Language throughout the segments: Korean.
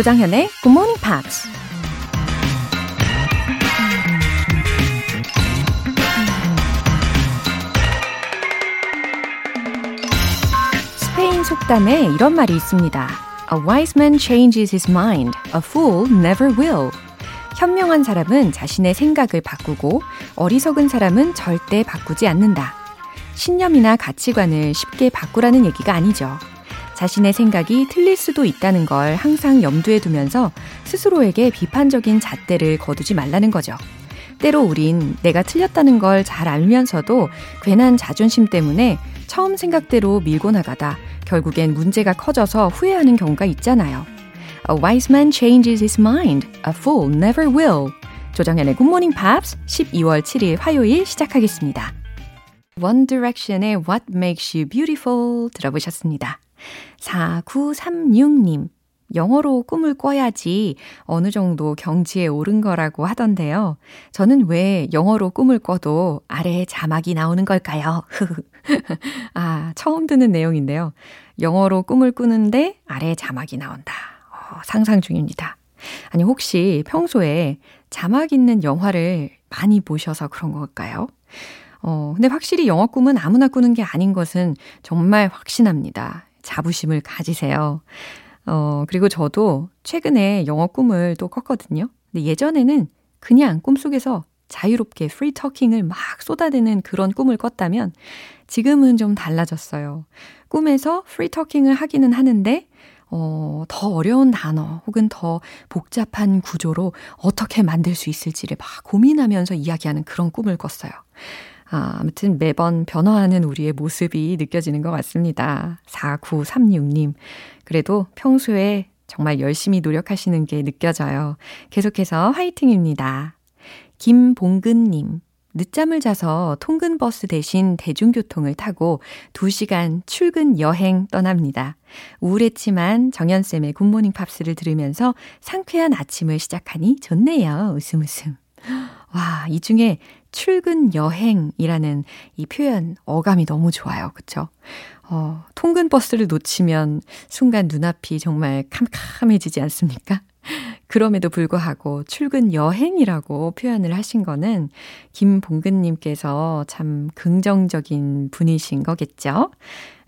조장현의 Good Morning Pops. 스페인 속담에 이런 말이 있습니다. A wise man changes his mind. A fool never will. 현명한 사람은 자신의 생각을 바꾸고 어리석은 사람은 절대 바꾸지 않는다. 신념이나 가치관을 쉽게 바꾸라는 얘기가 아니죠. 자신의 생각이 틀릴 수도 있다는 걸 항상 염두에 두면서 스스로에게 비판적인 잣대를 거두지 말라는 거죠. 때로 우린 내가 틀렸다는 걸 잘 알면서도 괜한 자존심 때문에 처음 생각대로 밀고 나가다 결국엔 문제가 커져서 후회하는 경우가 있잖아요. A wise man changes his mind. A fool never will. 조정현의 Morning Pops 12월 7일 화요일 시작하겠습니다. One Direction의 What Makes You Beautiful 들어보셨습니다. 4936님. 영어로 꿈을 꿔야지 어느 정도 경지에 오른 거라고 하던데요. 저는 왜 영어로 꿈을 꿔도 아래에 자막이 나오는 걸까요? 아, 처음 듣는 내용인데요. 영어로 꿈을 꾸는데 아래에 자막이 나온다. 어, 상상 중입니다. 아니, 혹시 평소에 자막 있는 영화를 많이 보셔서 그런 걸까요? 어, 근데 확실히 영어 꿈은 아무나 꾸는 게 아닌 것은 정말 확신합니다. 자부심을 가지세요. 어, 그리고 저도 최근에 영어 꿈을 또 꿨거든요. 근데 예전에는 그냥 꿈속에서 자유롭게 free talking을 막 쏟아내는 그런 꿈을 꿨다면 지금은 좀 달라졌어요. 꿈에서 free talking을 하기는 하는데 어, 더 어려운 단어 혹은 더 복잡한 구조로 어떻게 만들 수 있을지를 막 고민하면서 이야기하는 그런 꿈을 꿨어요. 아, 아무튼 매번 변화하는 우리의 모습이 느껴지는 것 같습니다. 4936님. 그래도 평소에 정말 열심히 노력하시는 게 느껴져요. 계속해서 화이팅입니다. 김봉근님. 늦잠을 자서 통근 버스 대신 대중교통을 타고 2시간 출근 여행 떠납니다. 우울했지만 정연쌤의 굿모닝 팝스를 들으면서 상쾌한 아침을 시작하니 좋네요. 웃음 웃음. 와, 이 중에 출근 여행이라는 이 표현 어감이 너무 좋아요. 그쵸? 어, 통근 버스를 놓치면 순간 눈앞이 정말 캄캄해지지 않습니까? 그럼에도 불구하고 출근 여행이라고 표현을 하신 거는 김봉근님께서 참 긍정적인 분이신 거겠죠?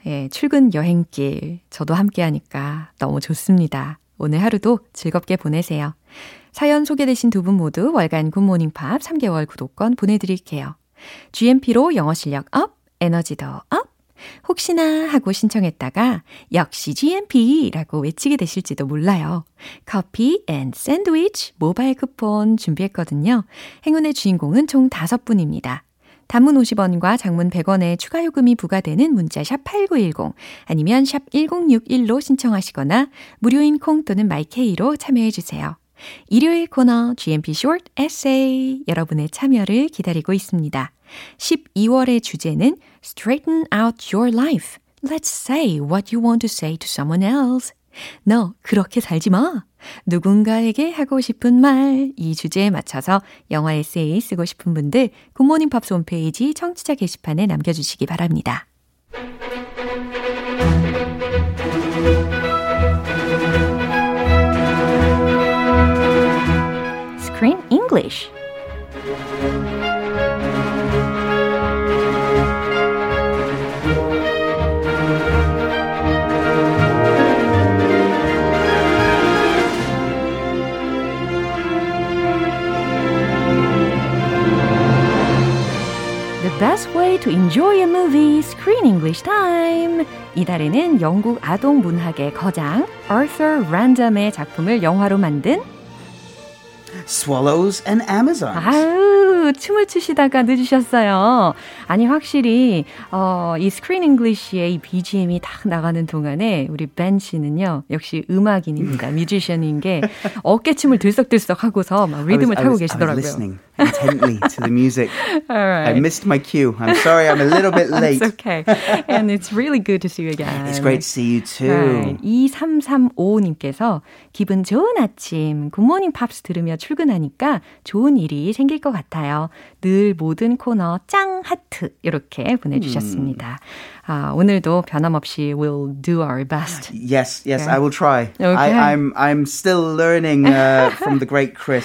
예, 출근 여행길 저도 함께 하니까 너무 좋습니다. 오늘 하루도 즐겁게 보내세요. 사연 소개되신 두 분 모두 월간 굿모닝 팝스 3개월 구독권 보내드릴게요. GMP로 영어 실력 up, 에너지도 up! 혹시나 하고 신청했다가 역시 GMP라고 외치게 되실지도 몰라요. 커피 and 샌드위치 모바일 쿠폰 준비했거든요. 행운의 주인공은 총 5분입니다. 단문 50원과 장문 100원의 추가 요금이 부과되는 문자 샵 8910 아니면 샵 1061로 신청하시거나 무료인 콩 또는 마이케이로 참여해 주세요. 일요일 코너 GMP Short Essay 여러분의 참여를 기다리고 있습니다. 12월의 주제는 Straighten out your life. Let's say what you want to say to someone else. 너 그렇게 살지 마. 누군가에게 하고 싶은 말. 이 주제에 맞춰서 영화 에세이 쓰고 싶은 분들 굿모닝 팝스 홈페이지 청취자 게시판에 남겨주시기 바랍니다. English best way to enjoy a movie, Screen English Time. 이달에는 영국 아동 문학의 거장 Arthur Ransome의 작품을 영화로 만든 Swallows and Amazons. 아유, 춤을 추시다가 늦으셨어요. 아니, 확실히, 어, 이 Screen English의 이 BGM이 딱 나가는 동안에 우리 벤 씨는요, 역시 음악인입니다. 뮤지션인 게 어깨춤을 들썩들썩 하고서 막 리듬을 was, 타고 was, 계시더라고요. Intently to the music. All right. I missed my cue. I'm sorry, I'm a little bit late. It's okay. And it's really good to see you again. It's great to see you too. Right. 2335님께서 기분 좋은 아침, 굿모닝 팝스 들으며 출근하니까 좋은 일이 생길 것 같아요. 늘 모든 코너 짱 하트 이렇게 보내주셨습니다. 아, 오늘도 변함없이 we'll do our best. Yes, yes, Okay. I will try. Okay. I, I'm I'm still learning uh, from the great Chris,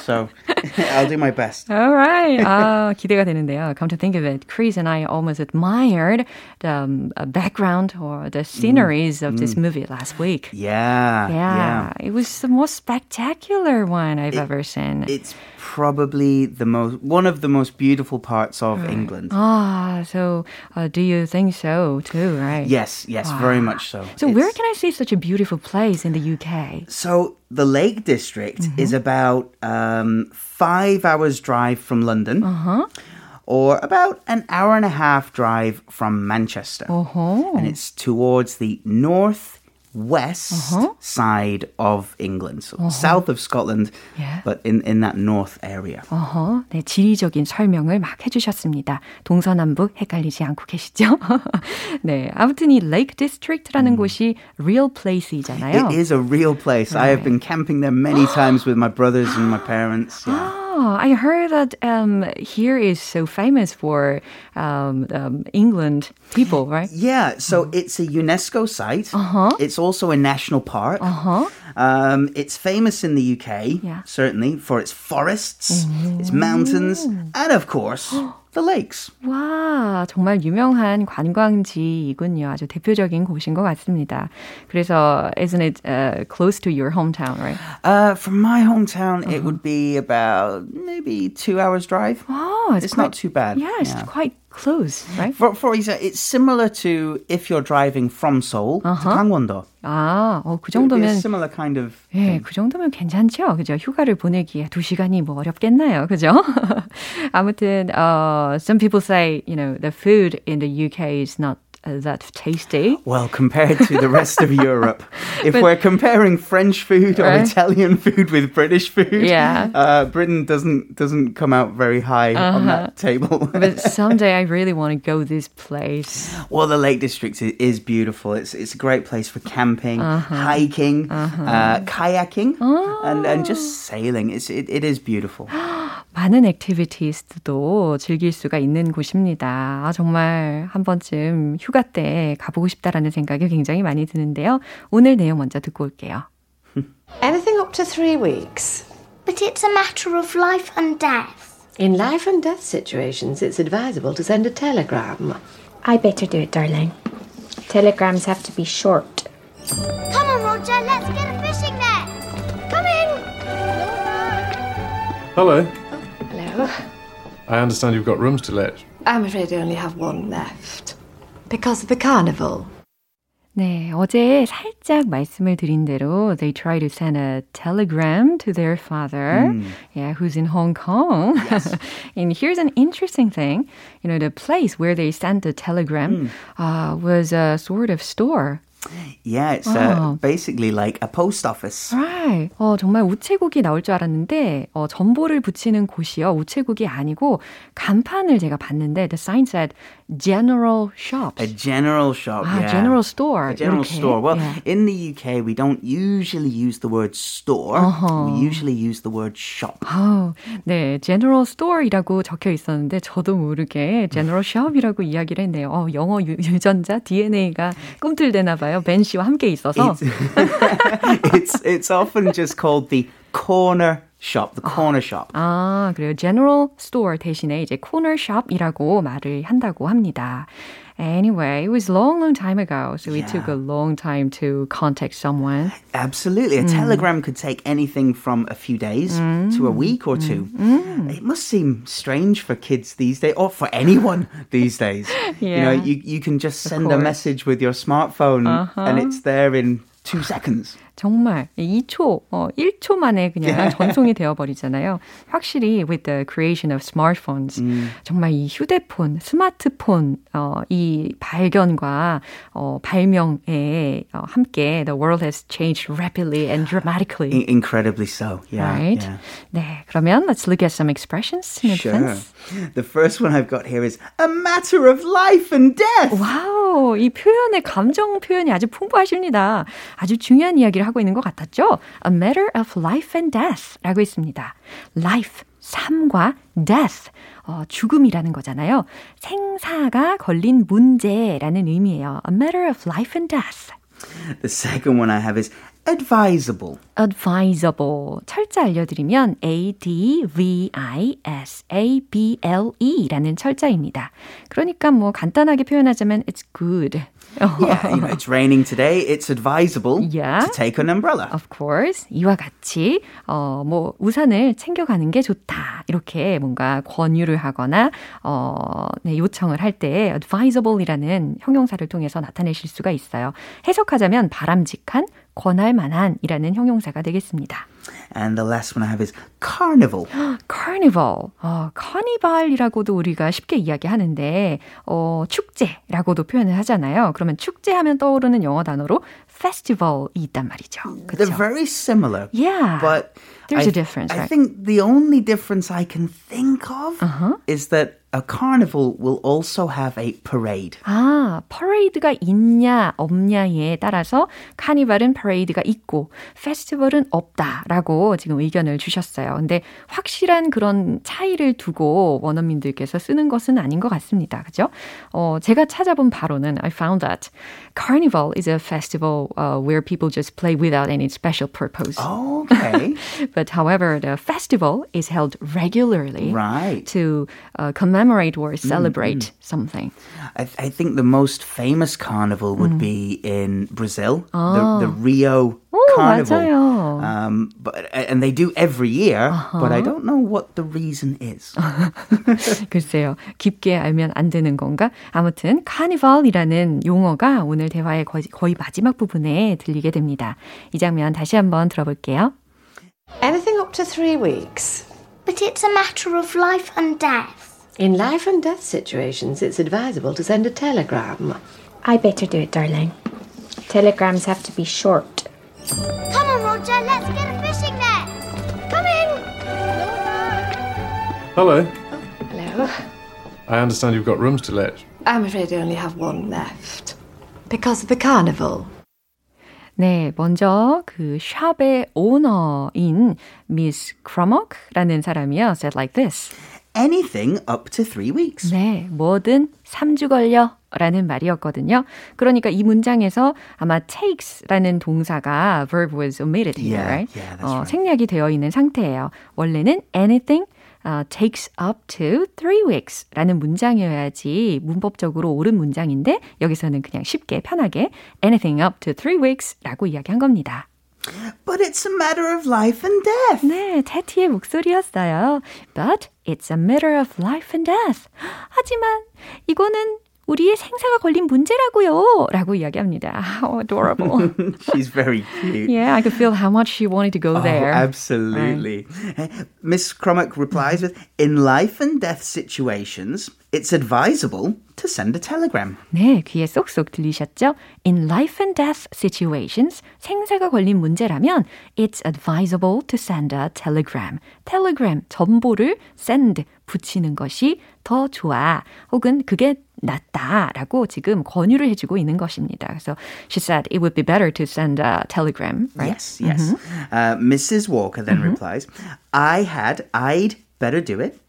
so I'll do my best. Alright. 아, 기대가 되는데요. Come to think of it, Chris and I almost admired the um, uh, background or the sceneries of this movie last week. Yeah, Yeah, yeah. it was the most spectacular one I've ever seen. It's probably the most one of the most beautiful parts of England. ah, so uh, do you think so too, right? Yes, yes, very much so. So where can I see such a beautiful place in the UK? So the Lake District mm-hmm. is about um, five hours drive from London, uh-huh. or about an hour and a half drive from Manchester, Oh, and it's towards the north west side of England, so south of Scotland, Yeah. but in in that north area. 어허, 네, 지리적인 설명을 막 해주셨습니다. 동서남북 헷갈리지 않고 계시죠? 네, 아무튼 이 Lake District라는 곳이 real place이잖아요. It is a real place. I have been camping there many times with my brothers and my parents. Yeah. Oh, I heard that um, here is so famous for um, um, England people, right? Yeah, so it's a UNESCO site. It's also a national park. Um, it's famous in the UK, Yeah. certainly, for its forests, its mountains, and of course, the lakes. 와, 정말 유명한 관광지이군요. 아주 대표적인 곳인 것 같습니다. 그래서 isn't it uh, close to your hometown, right? Uh, from my hometown, it would be about maybe two hours drive. Oh, it's, It's quite, not too bad. Yeah, it's Yeah. quite close, right? For, for example, it's similar to if you're driving from Seoul to Gangwon-do. 아, 어, 그 정도면 similar kind of 예, 그 정도면 괜찮죠. 그죠? 휴가를 보내기에 두 시간이 뭐 어렵겠나요. 그죠? 아무튼, uh, some people say, you know, the food in the UK is not uh, that tasty. Well, compared to the rest of Europe, if we're comparing French food or Right. Italian food with British food, Yeah. uh, Britain doesn't doesn't come out very high on that table. But someday I really want to go this place. well, the Lake District i- is beautiful. It's it's a great place for camping, hiking, uh, kayaking, and and just sailing. It's it, it is beautiful. 많은 액티비티스도 즐길 수가 있는 곳입니다. 아, 정말 한 번쯤 휴가 때 가보고 싶다라는 생각이 굉장히 많이 드는데요. 오늘 내용 먼저 듣고 올게요. Anything up to three weeks. But it's a matter of life and death. In life and death situations, it's advisable to send a telegram. I better do it, darling. Telegrams have to be short. Come on, Roger, let's get a fishing net. Come in. Hello. Hello. I understand you've got rooms to let. I'm afraid I only have one left. Because of the carnival. 네, 어제 살짝 말씀을 드린 대로 they try to send a telegram to their father, yeah, who's in Hong Kong. and here's an interesting thing. You know, the place where they sent the telegram uh, was a sort of store. Yeah, it's uh, basically like a post office. Right. 어, 정말 우체국이 나올 줄 알았는데 어, 전보를 붙이는 곳이요. 우체국이 아니고 간판을 제가 봤는데 the sign said general shops. A general shop. 아, yeah. general store. A general 이렇게. store. Well, Yeah. in the UK, we don't usually use the word store. Uh-huh. We usually use the word shop. 아우, 네, general store이라고 적혀 있었는데 저도 모르게 general shop이라고 이야기를 했네요. 어, 영어 유, 유전자 DNA가 꿈틀대나 봐요. 벤 씨와 함께 있어서. It's, it's it's often just called the corner shop. The corner shop. 아, 그래요. general store 대신에 이제 corner shop이라고 말을 한다고 합니다. Anyway, it was long, long time ago, so it took a long time to contact someone. Absolutely. A Mm. telegram could take anything from a few days to a week or two. Mm. It must seem strange for kids these days, or for anyone these days. You know, Yeah. you, you can just send a course. Uh-huh. message with your smartphone and it's there in two seconds. 정말 2초, 어, 1초 만에 그냥 전송이 되어버리잖아요. 확실히 with the creation of smartphones, 음. 정말 이 휴대폰, 스마트폰, 어, 이 발견과 어, 발명에 어, 함께 the world has changed rapidly and dramatically. Incredibly so, yeah. Right? Yeah. 네, 그러면 let's look at some expressions in sure. advance. The first one I've got here is a matter of life and death. 와우, 이 표현의 감정 표현이 아주 풍부하십니다. 아주 중요한 이야기를 하고 있는 것 같았죠? A matter of life and death라고 있습니다. Life, 삶과 death, 어, 죽음이라는 거잖아요. 생사가 걸린 문제라는 의미예요. A matter of life and death. The second one I have is advisable. advisable. 철자 알려드리면 A-D-V-I-S-A-B-L-E라는 철자입니다. 그러니까 뭐 간단하게 표현하자면 it's good. yeah, you know, it's raining today. It's advisable Yeah. to take an umbrella. Of course. 이와 같이 어 뭐 우산을 챙겨 가는 게 좋다. 이렇게 뭔가 권유를 하거나 어 네, 요청을 할 때 advisable이라는 형용사를 통해서 나타내실 수가 있어요. 해석하자면 바람직한 권할 만한이라는 형용사가 되겠습니다. And the last one I have is carnival. Carnival, 어, 카니발이라고도 우리가 쉽게 이야기하는데 어, 축제라고도 표현을 하잖아요. 그러면 축제하면 떠오르는 영어 단어로 festival이 있단 말이죠. They're 그렇죠? very similar. Yeah. But There's I, a difference, I right? think the only difference I can think of is that a carnival will also have a parade. 아, 퍼레이드가 있냐 없냐에 따라서 카니발은 퍼레이드가 있고 페스티벌은 없다라고 지금 의견을 주셨어요. 근데 확실한 그런 차이를 두고 원어민들께서 쓰는 것은 아닌 것 같습니다. 그죠? 어, 제가 찾아본 바로는 I found that Carnival is a festival uh, where people just play without any special purpose. Okay. But however, the festival is held regularly Right. to uh, commemorate or celebrate something. I, th- I think the most famous carnival would be in Brazil, the, the Rio Carnival. 맞아요. Um, but and they do every year, but I don't know what the reason is. 글쎄요. 깊게 알면 안 되는 건가? 아무튼 카니발이라는 용어가 오늘 대화의 거의, 거의 마지막 부분에 들리게 됩니다. 이 장면 다시 한번 들어볼게요. Anything up to three weeks. But it's a matter of life and death. In life and death situations, it's advisable to send a telegram. I better do it, darling. Telegrams have to be short. Come on, Roger, let's get a fishing net. Come in. Hello. Hello. I understand you've got rooms to let. I'm afraid I only have one left. Because of the carnival. 네, 먼저 그 샵의 오너인 미스 크로목라는 사람이요. said like this. Anything up to three weeks. 네, 뭐든 3주 걸려 라는 말이었거든요. 그러니까 이 문장에서 아마 takes라는 동사가 verb was omitted here, Yeah, right? yeah, that's 어, right. 생략이 되어 있는 상태예요. 원래는 anything uh, takes up to three weeks 라는 문장이어야지 문법적으로 옳은 문장인데 여기서는 그냥 쉽게 편하게 anything up to three weeks 라고 이야기한 겁니다. But it's a matter of life and death. 네, 테티의 목소리였어요. But it's a matter of life and death. 하지만 이거는 우리의 생사가 걸린 문제라고요. 라고 이야기합니다. How adorable. She's very cute. yeah, I could feel how much she wanted to go Oh, there. absolutely. Miss Crummock replies with In life and death situations, it's advisable to send a telegram. 네, 귀에 쏙쏙 들리셨죠? In life and death situations, 생사가 걸린 문제라면 it's advisable to send a telegram. telegram, 전보를 send, 붙이는 것이 더 좋아. 혹은 그게 낫다라고 지금 권유를 해주고 있는 것입니다. 그래서 she said it would be better to send a telegram, right? Yes, yes. Uh, Mrs. Walker then replies, I had, I'd Better do it,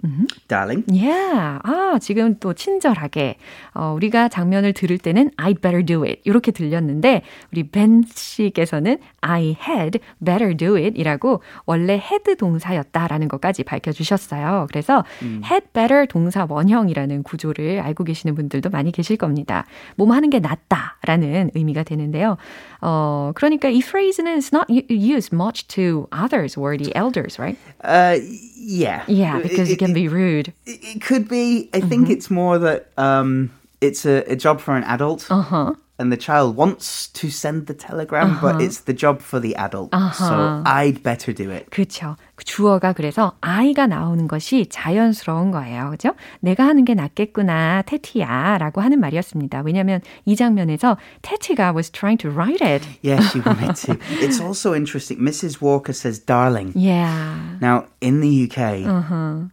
darling. Yeah. 아, 지금 또 친절하게 어, 우리가 장면을 들을 때는 I'd better do it 이렇게 들렸는데 우리 벤 씨께서는 I had better do it 이라고 원래 had 동사였다라는 것까지 밝혀주셨어요. 그래서 had better 동사 원형이라는 구조를 알고 계시는 분들도 많이 계실 겁니다. 뭐뭐 하는 게 낫다라는 의미가 되는데요. 어, 그러니까 이 phrase는 is not used much to others or the elders, right? Uh, yeah. Yeah, because it can be rude. It, it could be. I think it's more that um, it's a, a job for an adult. Uh-huh. and the child wants to send the telegram, but it's the job for the adult. So I'd better do it. 그렇죠. 주어가 그래서 I가 나오는 것이 자연스러운 거예요. 그죠? 내가 하는 게 낫겠구나, 테티야 라고 하는 말이었습니다. 왜냐하면 이 장면에서 테티가 was trying to write it. Yeah, she wanted to. It's also interesting. Mrs. Walker says darling. Yeah. Now, in the UK,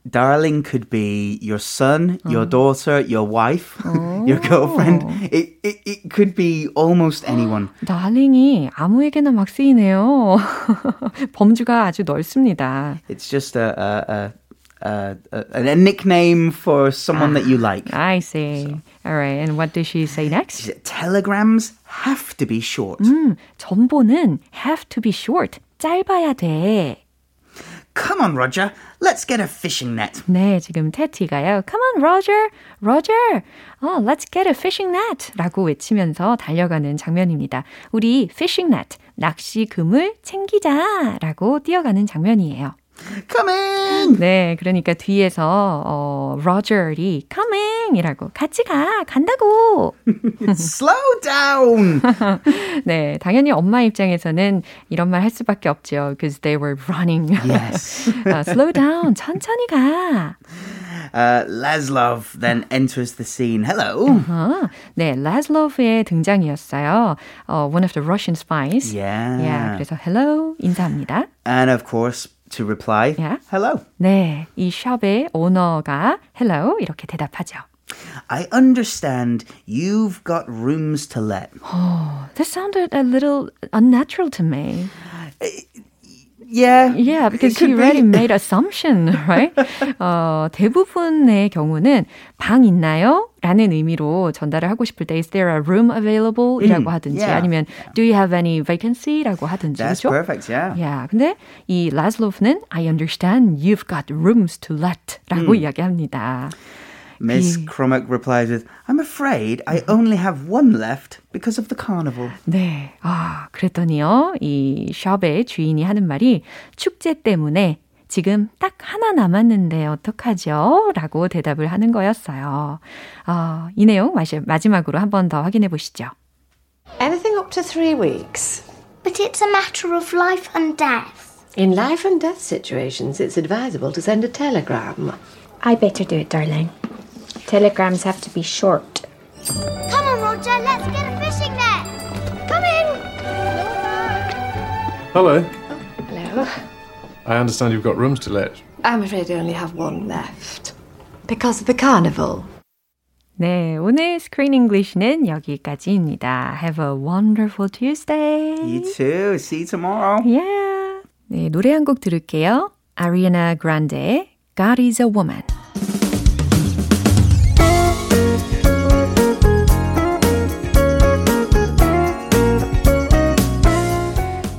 darling could be your son, your daughter, your wife, your girlfriend. It, it, it could be almost anyone. darling이 아무에게나 막 쓰이네요. 범주가 아주 넓습니다. It's just a, a, a, a, a, a nickname for someone that you like. I see. All right. And what does she say next? Telegrams have to be short. 음, 전보는 have to be short. 짧아야 돼. Come on, Roger. Let's get a fishing net. 네, 지금 테티가요. Come on, Roger. Roger. Oh, let's get a fishing net. 라고 외치면서 달려가는 장면입니다. 우리 fishing net, 낚시 그물 챙기자. 라고 뛰어가는 장면이에요. Come in. 네, 그러니까 뒤에서 어, Roger이 coming 이라고 같이 가, 간다고. Slow down. 네, 당연히 엄마 입장에서는 이런 말 할 수밖에 없죠. Because they were running. yes. 아, slow down, 천천히 가. Uh, Laszlo then enters the scene. Hello. 아, 네, 라슬로프의 등장이었어요. 어, one of the Russian spies. Yeah. Yeah, 그래서 hello 인사합니다. And of course, to reply, Yeah. hello. 네, 이 숍의 오너가 hello 이렇게 대답하죠. I understand you've got rooms to let. That sounded a little unnatural to me. Yeah. Yeah, because he already be. made assumption, right? 어, 대부분의 경우는 방 있나요? 라는 의미로 전달을 하고 싶을 때 is there a room available? 이라고 하든지 yeah. 아니면 do you have any vacancy? 라고 하든지 That's 그렇죠? perfect, yeah. 야, 근데 이 라슬로프는 I understand you've got rooms to let 라고 이야기합니다. Miss 이- Crummock replies with, I'm afraid I only have one left because of the carnival. 네. 아, 그랬더니요. 이 숍의 주인이 하는 말이 축제 때문에 지금 딱 하나 남았는데 어떡하죠? 라고 대답을 하는 거였어요. 어, 이 내용 마시, 마지막으로 한 번 더 확인해 보시죠. Anything up to three weeks. But it's a matter of life and death. In life and death situations, it's advisable to send a telegram. I better do it, darling. Telegrams have to be short. Come on, Roger, let's get a fishing net. Come in. Hello. Hello. I understand you've got rooms to let. I'm afraid I only have one left. Because of the carnival. 네, 오늘 스크린 잉글리시는 여기까지입니다. Have a wonderful Tuesday. You too. See you tomorrow. Yeah. 네, 노래 한 곡 들을게요. Ariana Grande, God is a Woman.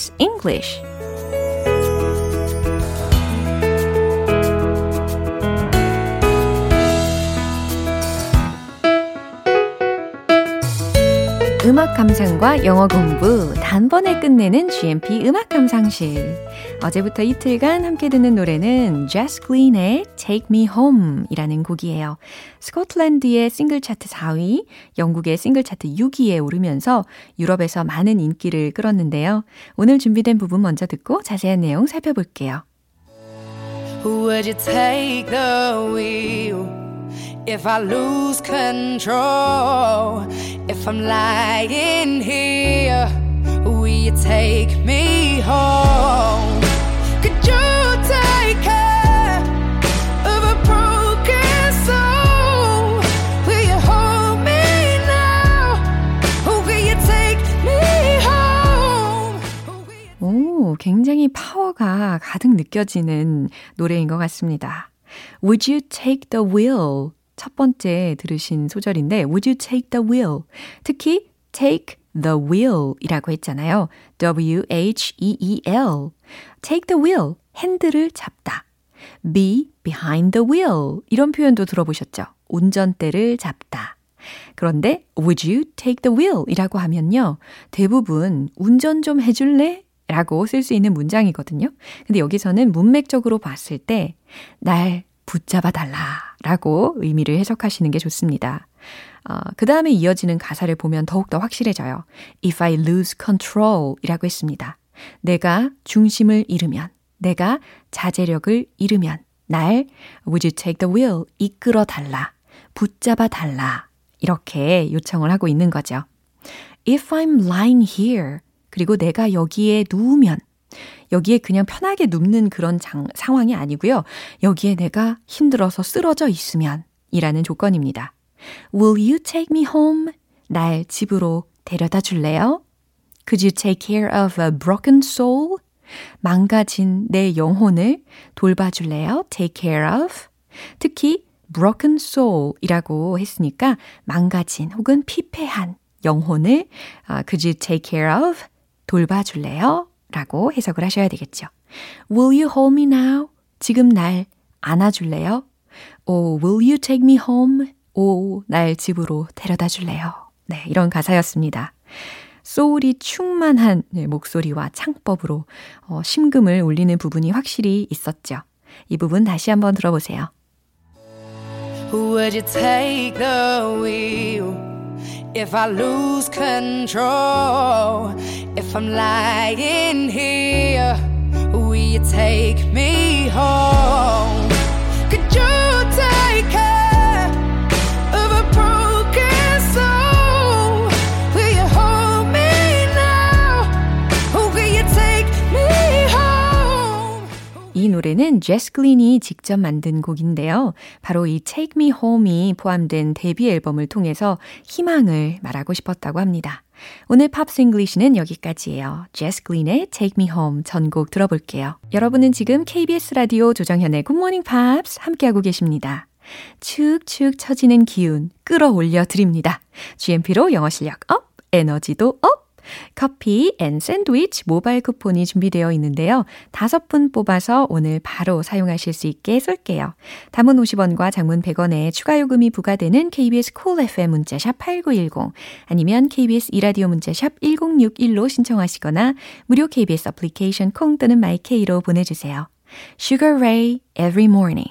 Pops English 음악 감상과 영어 공부 단번에 끝내는 GMP 음악 감상실. 어제부터 이틀간 함께 듣는 노래는 Jess Glynne의 Take Me Home 이라는 곡이에요. 스코틀랜드의 싱글 차트 4위, 영국의 싱글 차트 6위에 오르면서 유럽에서 많은 인기를 끌었는데요. 오늘 준비된 부분 먼저 듣고 자세한 내용 살펴볼게요. Would you take the wheel if I lose control? If I'm lying here, you take me home? Could you take care 오, 굉장히 파워가 가득 느껴지는 노래인 것 같습니다. Would you take the wheel? 첫 번째 들으신 소절인데, Would you take the wheel? 특히 take the wheel 이라고 했잖아요. W-H-E-E-L. take the wheel. 핸들을 잡다. be behind the wheel. 이런 표현도 들어보셨죠? 운전대를 잡다. 그런데 would you take the wheel 이라고 하면요. 대부분 운전 좀 해줄래? 라고 쓸 수 있는 문장이거든요. 근데 여기서는 문맥적으로 봤을 때 날 붙잡아 달라 라고 의미를 해석하시는 게 좋습니다. 어, 그 다음에 이어지는 가사를 보면 더욱더 확실해져요. If I lose control 이라고 했습니다. 내가 중심을 잃으면, 내가 자제력을 잃으면, 날 would you take the wheel 이끌어 달라, 붙잡아 달라 이렇게 요청을 하고 있는 거죠. If I'm lying here 그리고 내가 여기에 누우면 여기에 그냥 편하게 눕는 그런 장, 상황이 아니고요. 여기에 내가 힘들어서 쓰러져 있으면 이라는 조건입니다. Will you take me home? 날 집으로 데려다 줄래요? Could you take care of a broken soul? 망가진 내 영혼을 돌봐줄래요? Take care of? 특히 broken soul 이라고 했으니까 망가진 혹은 피폐한 영혼을 uh, could you take care of? 돌봐줄래요? 라고 해석을 하셔야 되겠죠. Will you hold me now? 지금 날 안아줄래요? 오, will you take me home? 오, 날 집으로 데려다 줄래요? 네, 이런 가사였습니다. 소울이 충만한 네, 목소리와 창법으로 어, 심금을 울리는 부분이 확실히 있었죠. 이 부분 다시 한번 들어보세요. Would you take the wheel if I lose control? If I'm lying here, will you take me home? Could you 이 노래는 제스 글린이 직접 만든 곡인데요. 바로 이 Take Me Home이 포함된 데뷔 앨범을 통해서 희망을 말하고 싶었다고 합니다. 오늘 Pops English는 여기까지예요. 제스 글린의 Take Me Home 전곡 들어볼게요. 여러분은 지금 KBS 라디오 조정현의 Good Morning Pops 함께하고 계십니다. 축축 처지는 기운 끌어올려 드립니다. GMP로 영어 실력 up, 에너지도 up! 커피 and 샌드위치 모바일 쿠폰이 준비되어 있는데요. 다섯 분 뽑아서 오늘 바로 사용하실 수 있게 쏠게요. 단문 50원과 장문 100원에 추가 요금이 부과되는 KBS Cool FM 문자샵 8910 아니면 KBS 2라디오 문자샵 1061로 신청하시거나 무료 KBS 애플리케이션 콩 또는 My K로 보내주세요. Sugar Ray Every Morning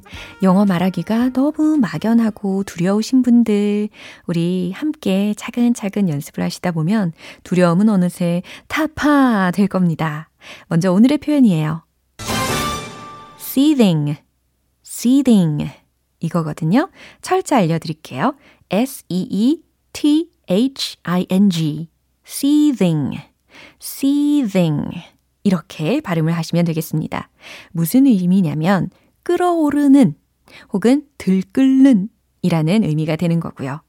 영어 말하기가 너무 막연하고 두려우신 분들, 우리 함께 차근차근 연습을 하시다 보면 두려움은 어느새 타파 될 겁니다. 먼저 오늘의 표현이에요. seething, seething. 이거거든요. 철자 알려드릴게요. S-E-E-T-H-I-N-G. seething, seething. 이렇게 발음을 하시면 되겠습니다. 무슨 의미냐면, 끓어오르는 혹은 들끓는 이라는 의미가 되는 거고요.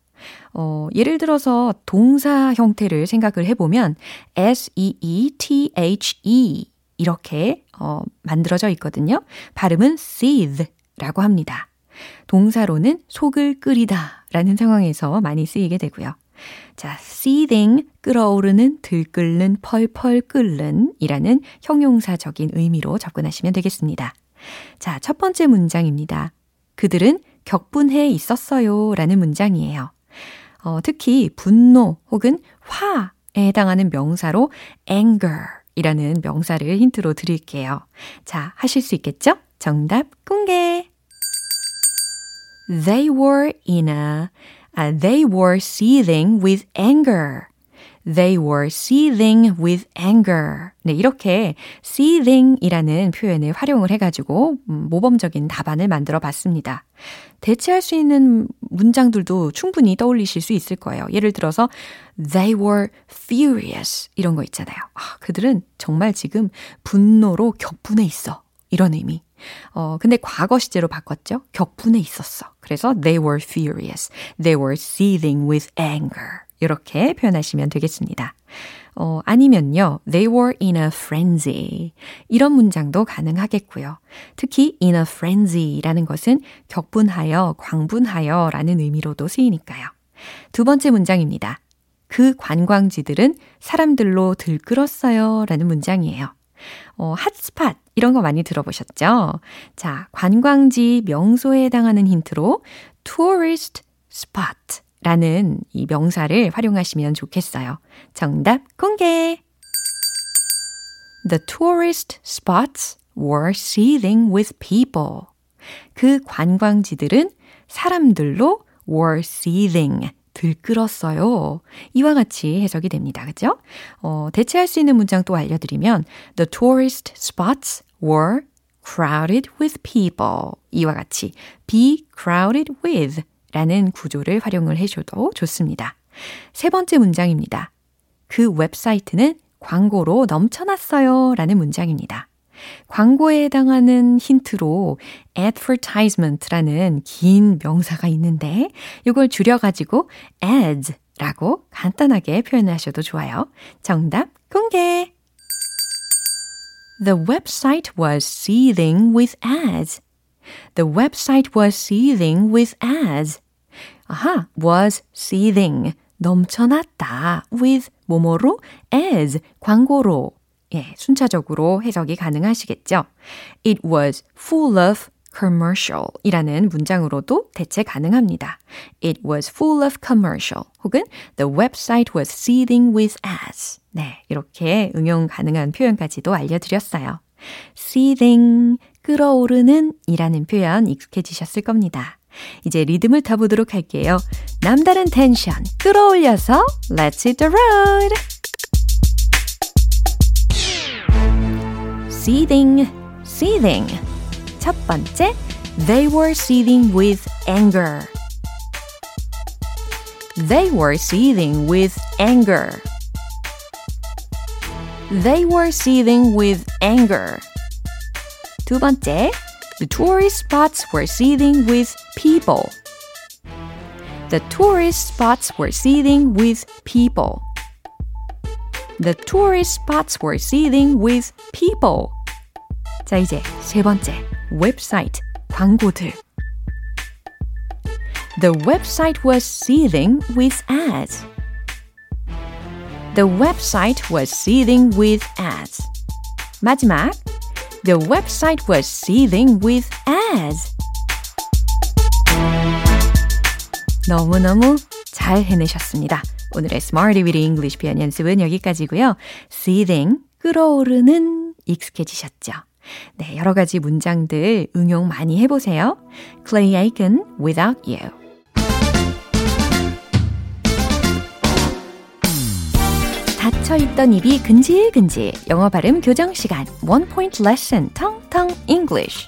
어, 예를 들어서 동사 형태를 생각을 해보면 S-E-E-T-H-E 이렇게 어, 만들어져 있거든요. 발음은 seethe 라고 합니다. 동사로는 속을 끓이다 라는 상황에서 많이 쓰이게 되고요. 자, seething, 끓어오르는, 들끓는, 펄펄 끓는 이라는 형용사적인 의미로 접근하시면 되겠습니다. 자, 첫 번째 문장입니다. 그들은 격분해 있었어요 라는 문장이에요. 어, 특히 분노 혹은 화에 해당하는 명사로 anger 이라는 명사를 힌트로 드릴게요. 자, 하실 수 있겠죠? 정답 공개! They were in a, uh, they were seething with anger. They were seething with anger. 네, 이렇게 seething이라는 표현을 활용을 해가지고 모범적인 답안을 만들어 봤습니다. 대체할 수 있는 문장들도 충분히 떠올리실 수 있을 거예요. 예를 들어서 they were furious 이런 거 있잖아요. 아, 그들은 정말 지금 분노로 격분해 있어. 이런 의미. 어, 근데 과거 시제로 바꿨죠. 격분해 있었어. 그래서 they were furious. They were seething with anger. 이렇게 표현하시면 되겠습니다. 어, 아니면요. They were in a frenzy. 이런 문장도 가능하겠고요. 특히 in a frenzy라는 것은 격분하여, 광분하여 라는 의미로도 쓰이니까요. 두 번째 문장입니다. 그 관광지들은 사람들로 들끓었어요 라는 문장이에요. 어, 핫스팟 이런 거 많이 들어보셨죠? 자, 관광지 명소에 해당하는 힌트로 tourist spot 라는 이 명사를 활용하시면 좋겠어요. 정답 공개! The tourist spots were seething with people. 그 관광지들은 사람들로 were seething, 들끓었어요. 이와 같이 해석이 됩니다. 그죠? 어, 대체할 수 있는 문장 또 알려드리면 The tourist spots were crowded with people. 이와 같이 be crowded with 라는 구조를 활용을 해줘도 좋습니다. 세 번째 문장입니다. 그 웹사이트는 광고로 넘쳐났어요 라는 문장입니다. 광고에 해당하는 힌트로 advertisement라는 긴 명사가 있는데 이걸 줄여가지고 ads라고 간단하게 표현하셔도 좋아요. 정답 공개! The website was seething with ads. The website was seething with ads. 아하, was seething. 넘쳐났다. with 뭐뭐로? as, 광고로. 예, 순차적으로 해석이 가능하시겠죠. It was full of commercial 이라는 문장으로도 대체 가능합니다. It was full of commercial 혹은 the website was seething with ads. 네, 이렇게 응용 가능한 표현까지도 알려드렸어요. seething, 끓어오르는 이라는 표현 익숙해지셨을 겁니다. 이제 리듬을 타보도록 할게요. 남다른 텐션 끌어올려서 Let's hit the road! seething, seething. 첫 번째, they were seething with anger. They were seething with anger. They were seething with anger. 두 번째, the tourist spots were seething with people. The tourist spots were seething with people. The tourist spots were seething with people. 자, 이제 세 번째. 웹사이트, 광고들. The website was seething with ads. The website was seething with ads. 마지막. The website was seething with ads. 너무너무 잘 해내셨습니다. 오늘의 Smarty with English 표현 연습은 여기까지고요. seething, 끓어오르는 익숙해지셨죠? 네, 여러 가지 문장들 응용 많이 해보세요. Clay Aiken, Without You. 닫혀있던 입이 근질근질. 영어 발음 교정 시간. One Point Lesson. 텅텅 English.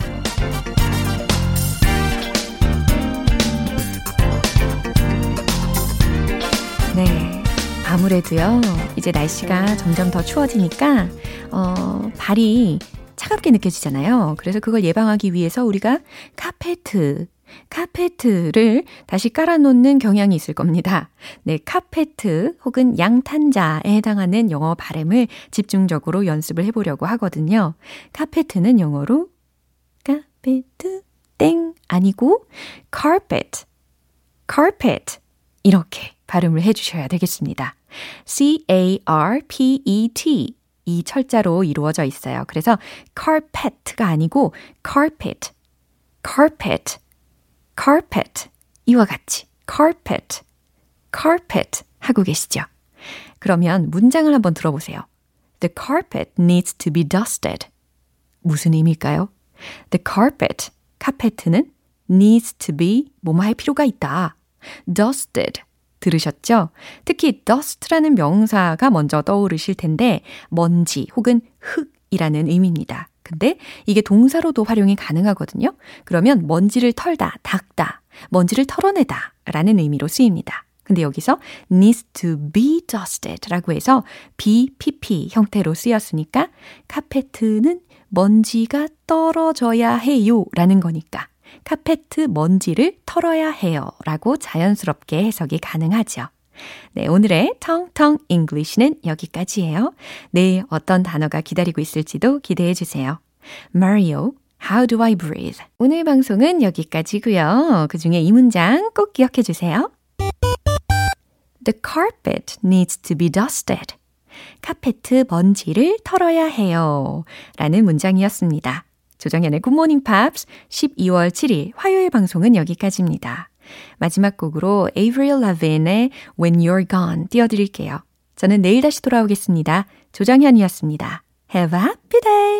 네, 아무래도요 이제 날씨가 점점 더 추워지니까 어, 발이 차갑게 느껴지잖아요. 그래서 그걸 예방하기 위해서 우리가 카페트, 카페트를 다시 깔아놓는 경향이 있을 겁니다. 네, 카페트 혹은 양탄자에 해당하는 영어 발음을 집중적으로 연습을 해보려고 하거든요. 카페트는 영어로 카페트 땡 아니고 carpet, carpet 이렇게 발음을 해주셔야 되겠습니다. C-A-R-P-E-T 이 철자로 이루어져 있어요. 그래서 carpet가 아니고 carpet, carpet, carpet 이와 같이 carpet, carpet 하고 계시죠? 그러면 문장을 한번 들어보세요. The carpet needs to be dusted. 무슨 의미일까요? The carpet, 카페트는 needs to be 뭐뭐 할 필요가 있다. dusted, 들으셨죠? 특히 dust라는 명사가 먼저 떠오르실 텐데 먼지 혹은 흙이라는 의미입니다. 근데 이게 동사로도 활용이 가능하거든요. 그러면 먼지를 털다, 닦다, 먼지를 털어내다 라는 의미로 쓰입니다. 근데 여기서 needs to be dusted 라고 해서 be p.p. 형태로 쓰였으니까 카페트는 먼지가 떨어져야 해요 라는 거니까 카페트 먼지를 털어야 해요 라고 자연스럽게 해석이 가능하죠. 네, 오늘의 통통 English는 여기까지예요. 내일 어떤 단어가 기다리고 있을지도 기대해 주세요. Mario, How do I breathe? 오늘 방송은 여기까지고요. 그 중에 이 문장 꼭 기억해 주세요. The carpet needs to be dusted. 카페트 먼지를 털어야 해요. 라는 문장이었습니다. 조정현의 굿모닝 팝스 12월 7일 화요일 방송은 여기까지입니다. 마지막 곡으로 Avril Lavigne의 When You're Gone 띄워드릴게요. 저는 내일 다시 돌아오겠습니다. 조정현이었습니다. Have a happy day!